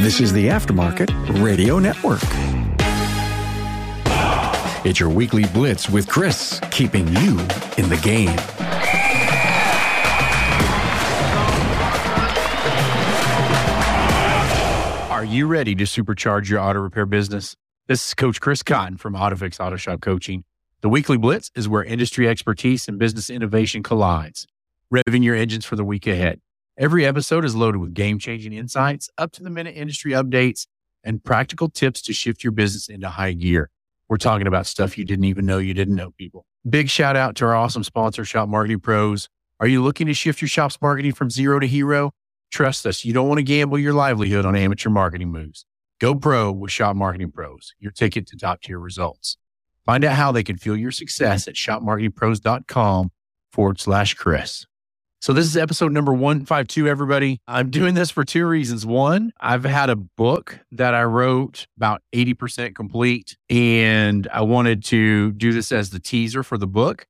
This is the Aftermarket Radio Network. It's your weekly blitz with Chris, keeping you in the game. Are you ready to supercharge your auto repair business? This is Coach Chris Cotton from AutoFix Auto Shop Coaching. The weekly blitz is where industry expertise and business innovation collides, revving your engines for the week ahead. Every episode is loaded with game changing insights, up to the minute industry updates, and practical tips to shift your business into high gear. We're talking about stuff you didn't even know you didn't know, people. Big shout out to our awesome sponsor, Shop Marketing Pros. Are you looking to shift your shop's marketing from zero to hero? Trust us, you don't want to gamble your livelihood on amateur marketing moves. Go pro with Shop Marketing Pros, your ticket to top tier results. Find out how they can fuel your success at shopmarketingpros.com forward slash Chris. So this is episode number 152, everybody. I'm doing this for two reasons. One, I've had a book that I wrote about 80% complete, and I wanted to do this as the teaser for the book.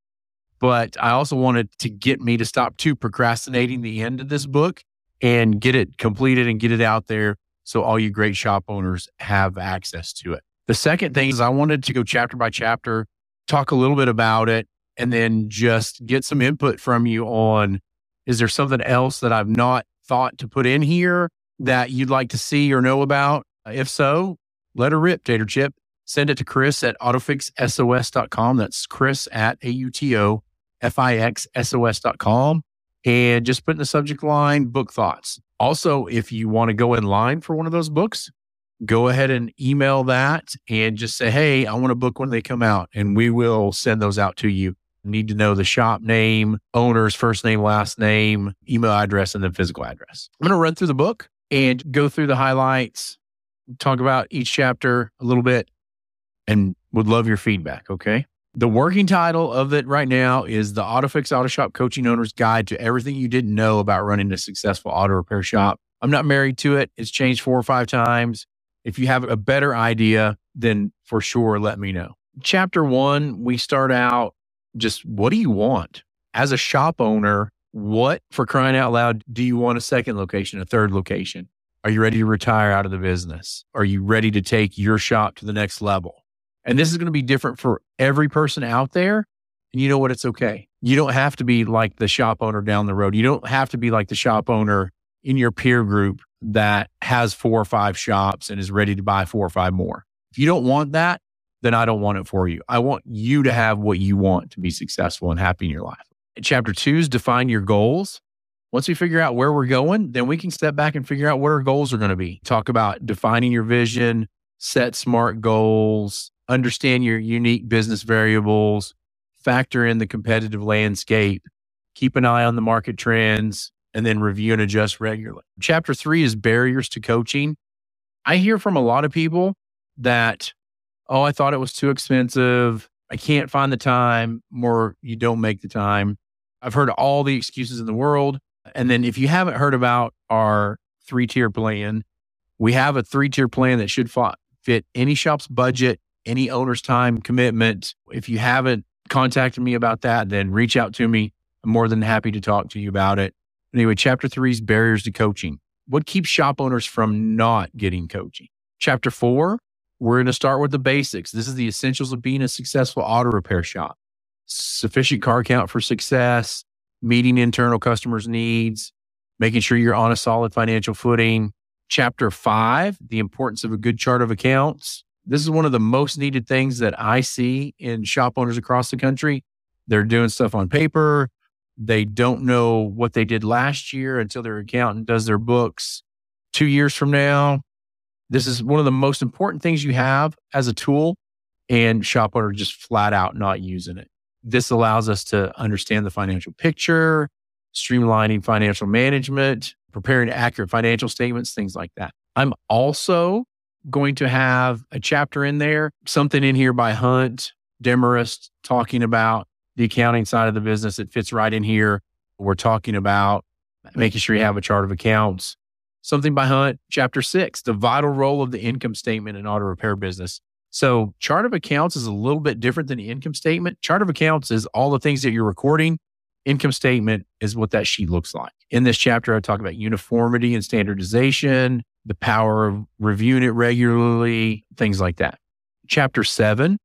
But I also wanted to get me to stop too procrastinating the end of this book and get it completed and get it out there so all you great shop owners have access to it. The second thing is I wanted to go chapter by chapter, talk a little bit about it, and then just get some input from you on is there something else that I've not thought to put in here that you'd like to see or know about? If so, let her rip, Tater Chip. Send it to Chris at autofixsos.com. That's Chris at A-U-T-O F-I-X-S-O-S.com and just put in the subject line book thoughts. Also, if you want to go in line for one of those books, go ahead and email that and just say, Hey, I want a book when they come out, and we will send those out to you. Need to know the shop name, owner's first name, last name, email address, and then physical address. I'm going to run through the book and go through the highlights, talk about each chapter a little bit, and would love your feedback. Okay. The working title of it right now is the AutoFix Auto Shop Coaching Owner's Guide to Everything You Didn't Know About Running a Successful Auto Repair Shop. I'm not married to it. It's changed four or five times. If you have a better idea, then for sure let me know. Chapter one, we start out just what do you want? As a shop owner, what for crying out loud do you want a second location, a third location? Are you ready to retire out of the business? Are you ready to take your shop to the next level? And this is going to be different for every person out there. And you know what? It's okay. You don't have to be like the shop owner down the road. You don't have to be like the shop owner in your peer group that has four or five shops and is ready to buy four or five more. If you don't want that, then I don't want it for you. I want you to have what you want to be successful and happy in your life. Chapter two is define your goals. Once we figure out where we're going, then we can step back and figure out what our goals are going to be. Talk about defining your vision, set smart goals, understand your unique business variables, factor in the competitive landscape, keep an eye on the market trends, and then review and adjust regularly. Chapter three is barriers to coaching. I hear from a lot of people that, oh, I thought it was too expensive. I can't find the time, or you don't make the time. I've heard all the excuses in the world. And then if you haven't heard about our three tier plan, we have a three tier plan that should fit any shop's budget any owner's time commitment. If you haven't contacted me about that, then reach out to me. I'm more than happy to talk to you about it. Anyway, chapter three is barriers to coaching. What keeps shop owners from not getting coaching? Chapter four, we're going to start with the basics. This is the essentials of being a successful auto repair shop. Sufficient car count for success, meeting internal customers' needs, making sure you're on a solid financial footing. Chapter five, the importance of a good chart of accounts. This is one of the most needed things that I see in shop owners across the country. They're doing stuff on paper. They don't know what they did last year until their accountant does their books two years from now. This is one of the most important things you have as a tool, and shop owners just flat out not using it. This allows us to understand the financial picture, streamlining financial management, preparing accurate financial statements, things like that. I'm also going to have a chapter in there, something in here by Hunt Demarest talking about the accounting side of the business. It fits right in here. We're talking about making sure you have a chart of accounts. Something by Hunt, chapter six, the vital role of the income statement in auto repair business. So, chart of accounts is a little bit different than the income statement. Chart of accounts is all the things that you're recording income statement is what that sheet looks like. In this chapter, I talk about uniformity and standardization, the power of reviewing it regularly, things like that. Chapter seven,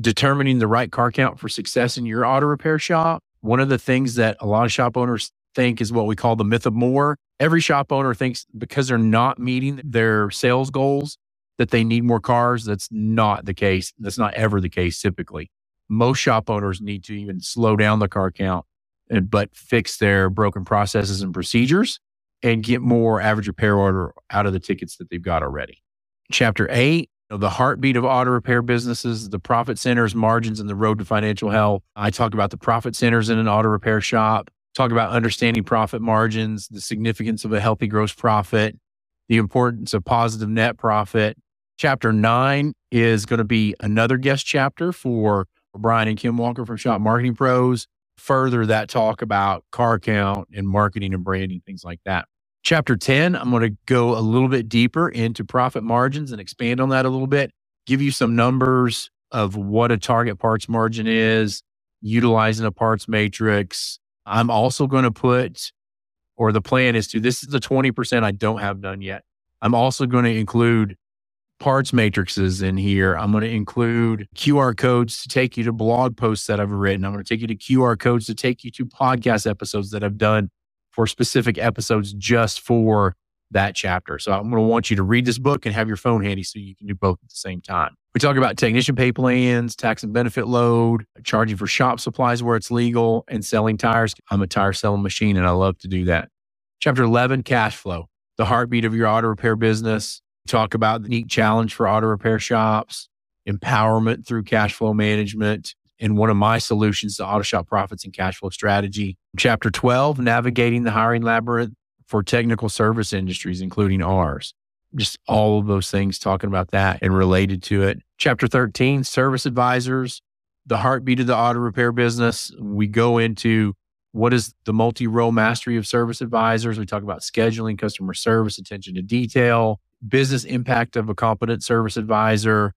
determining the right car count for success in your auto repair shop. One of the things that a lot of shop owners think is what we call the myth of more. Every shop owner thinks because they're not meeting their sales goals that they need more cars. That's not the case. That's not ever the case typically. Most shop owners need to even slow down the car count and but fix their broken processes and procedures and get more average repair order out of the tickets that they've got already. Chapter eight, the heartbeat of auto repair businesses, the profit centers, margins, and the road to financial health. I talk about the profit centers in an auto repair shop, talk about understanding profit margins, the significance of a healthy gross profit, the importance of positive net profit. Chapter nine is going to be another guest chapter for Brian and Kim Walker from Shop Marketing Pros. Further that talk about car count and marketing and branding, things like that. Chapter 10, I'm going to go a little bit deeper into profit margins and expand on that a little bit, give you some numbers of what a target parts margin is, utilizing a parts matrix. I'm also going to put, or the plan is to, this is the 20% I don't have done yet. I'm also going to include parts matrices in here. I'm going to include QR codes to take you to blog posts that I've written. I'm going to take you to QR codes to take you to podcast episodes that I've done for specific episodes just for that chapter. So I'm going to want you to read this book and have your phone handy so you can do both at the same time. We talk about technician pay plans, tax and benefit load, charging for shop supplies where it's legal, and selling tires. I'm a tire selling machine and I love to do that. Chapter 11, cash flow, the heartbeat of your auto repair business. Talk about the unique challenge for auto repair shops, empowerment through cash flow management, and one of my solutions to auto shop profits and cash flow strategy. Chapter 12, navigating the hiring labyrinth for technical service industries, including ours. Just all of those things talking about that and related to it. Chapter 13, service advisors, the heartbeat of the auto repair business. We go into what is the multi role mastery of service advisors. We talk about scheduling, customer service, attention to detail, business impact of a competent service advisor,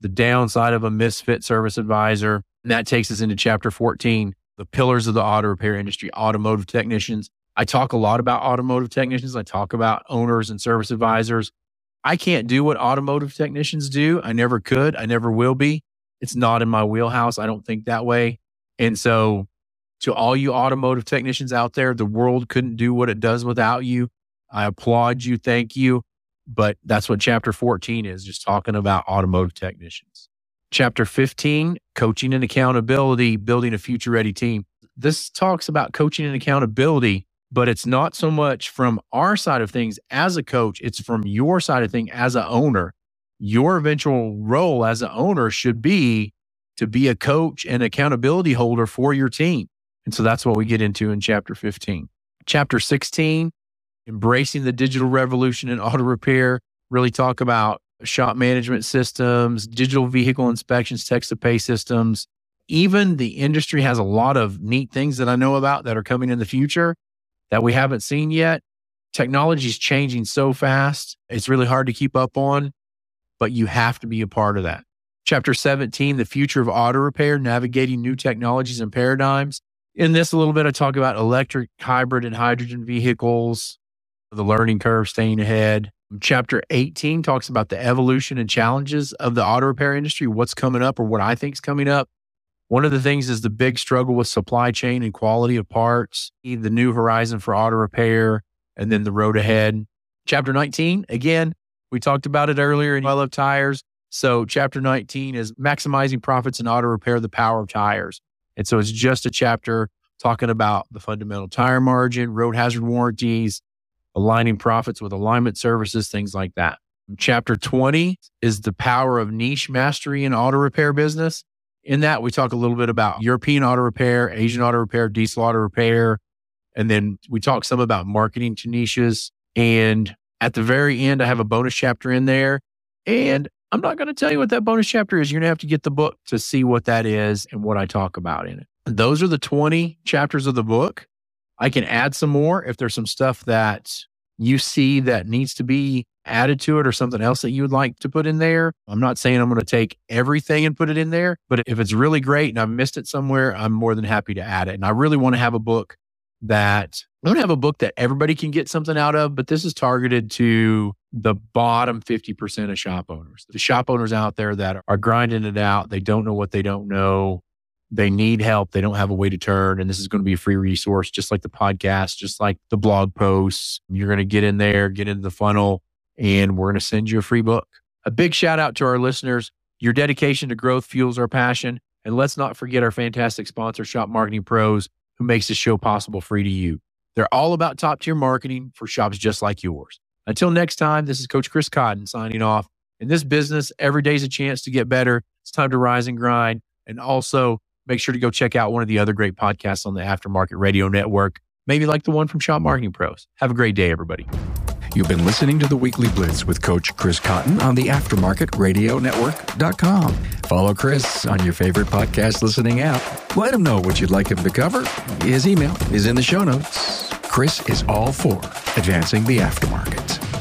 the downside of a misfit service advisor. And that takes us into chapter 14, the pillars of the auto repair industry, automotive technicians. I talk a lot about automotive technicians. I talk about owners and service advisors. I can't do what automotive technicians do. I never could. I never will be. It's not in my wheelhouse. I don't think that way. And so, to all you automotive technicians out there, the world couldn't do what it does without you. I applaud you. Thank you. But that's what chapter 14 is, just talking about automotive technicians. Chapter 15, coaching and accountability, building a future ready team. This talks about coaching and accountability, but it's not so much from our side of things as a coach, it's from your side of thing as an owner. Your eventual role as an owner should be to be a coach and accountability holder for your team. And so that's what we get into in chapter 15. Chapter 16, embracing the digital revolution in auto repair, really talk about shop management systems, digital vehicle inspections, text to pay systems. Even the industry has a lot of neat things that I know about that are coming in the future that we haven't seen yet. Technology is changing so fast. It's really hard to keep up on, but you have to be a part of that. Chapter 17, the future of auto repair, navigating new technologies and paradigms. In this, a little bit, I talk about electric, hybrid, and hydrogen vehicles, the learning curve, staying ahead. Chapter 18 talks about the evolution and challenges of the auto repair industry, what's coming up or what I think is coming up. One of the things is the big struggle with supply chain and quality of parts, the new horizon for auto repair, and then the road ahead. Chapter 19, again, we talked about it earlier in I Love Tires. So, chapter 19 is maximizing profits in auto repair, the power of tires. And so, it's just a chapter talking about the fundamental tire margin, road hazard warranties, aligning profits with alignment services, things like that. Chapter 20 is the power of niche mastery in auto repair business. In that, we talk a little bit about European auto repair, Asian auto repair, diesel auto repair. And then we talk some about marketing to niches. And at the very end, I have a bonus chapter in there. And I'm not going to tell you what that bonus chapter is. You're going to have to get the book to see what that is and what I talk about in it. Those are the 20 chapters of the book. I can add some more if there's some stuff that you see that needs to be added to it or something else that you would like to put in there. I'm not saying I'm going to take everything and put it in there, but if it's really great and I've missed it somewhere, I'm more than happy to add it. And I really want to have a book that I don't have a book that everybody can get something out of, but this is targeted to the bottom 50% of shop owners. The shop owners out there that are grinding it out, they don't know what they don't know. They need help. They don't have a way to turn. And this is going to be a free resource, just like the podcast, just like the blog posts. You're going to get in there, get into the funnel, and we're going to send you a free book. A big shout out to our listeners. Your dedication to growth fuels our passion. And let's not forget our fantastic sponsor, Shop Marketing Pros, who makes this show possible free to you. They're all about top tier marketing for shops just like yours. Until next time, this is Coach Chris Cotton signing off. In this business, every day is a chance to get better. It's time to rise and grind. And also, make sure to go check out one of the other great podcasts on the Aftermarket Radio Network, maybe like the one from Shop Marketing Pros. Have a great day, everybody. You've been listening to the Weekly Blitz with Coach Chris Cotton on the Aftermarket Radio Network.com. Follow Chris on your favorite podcast listening app. Let him know what you'd like him to cover. His email is in the show notes. Chris is all for advancing the aftermarket.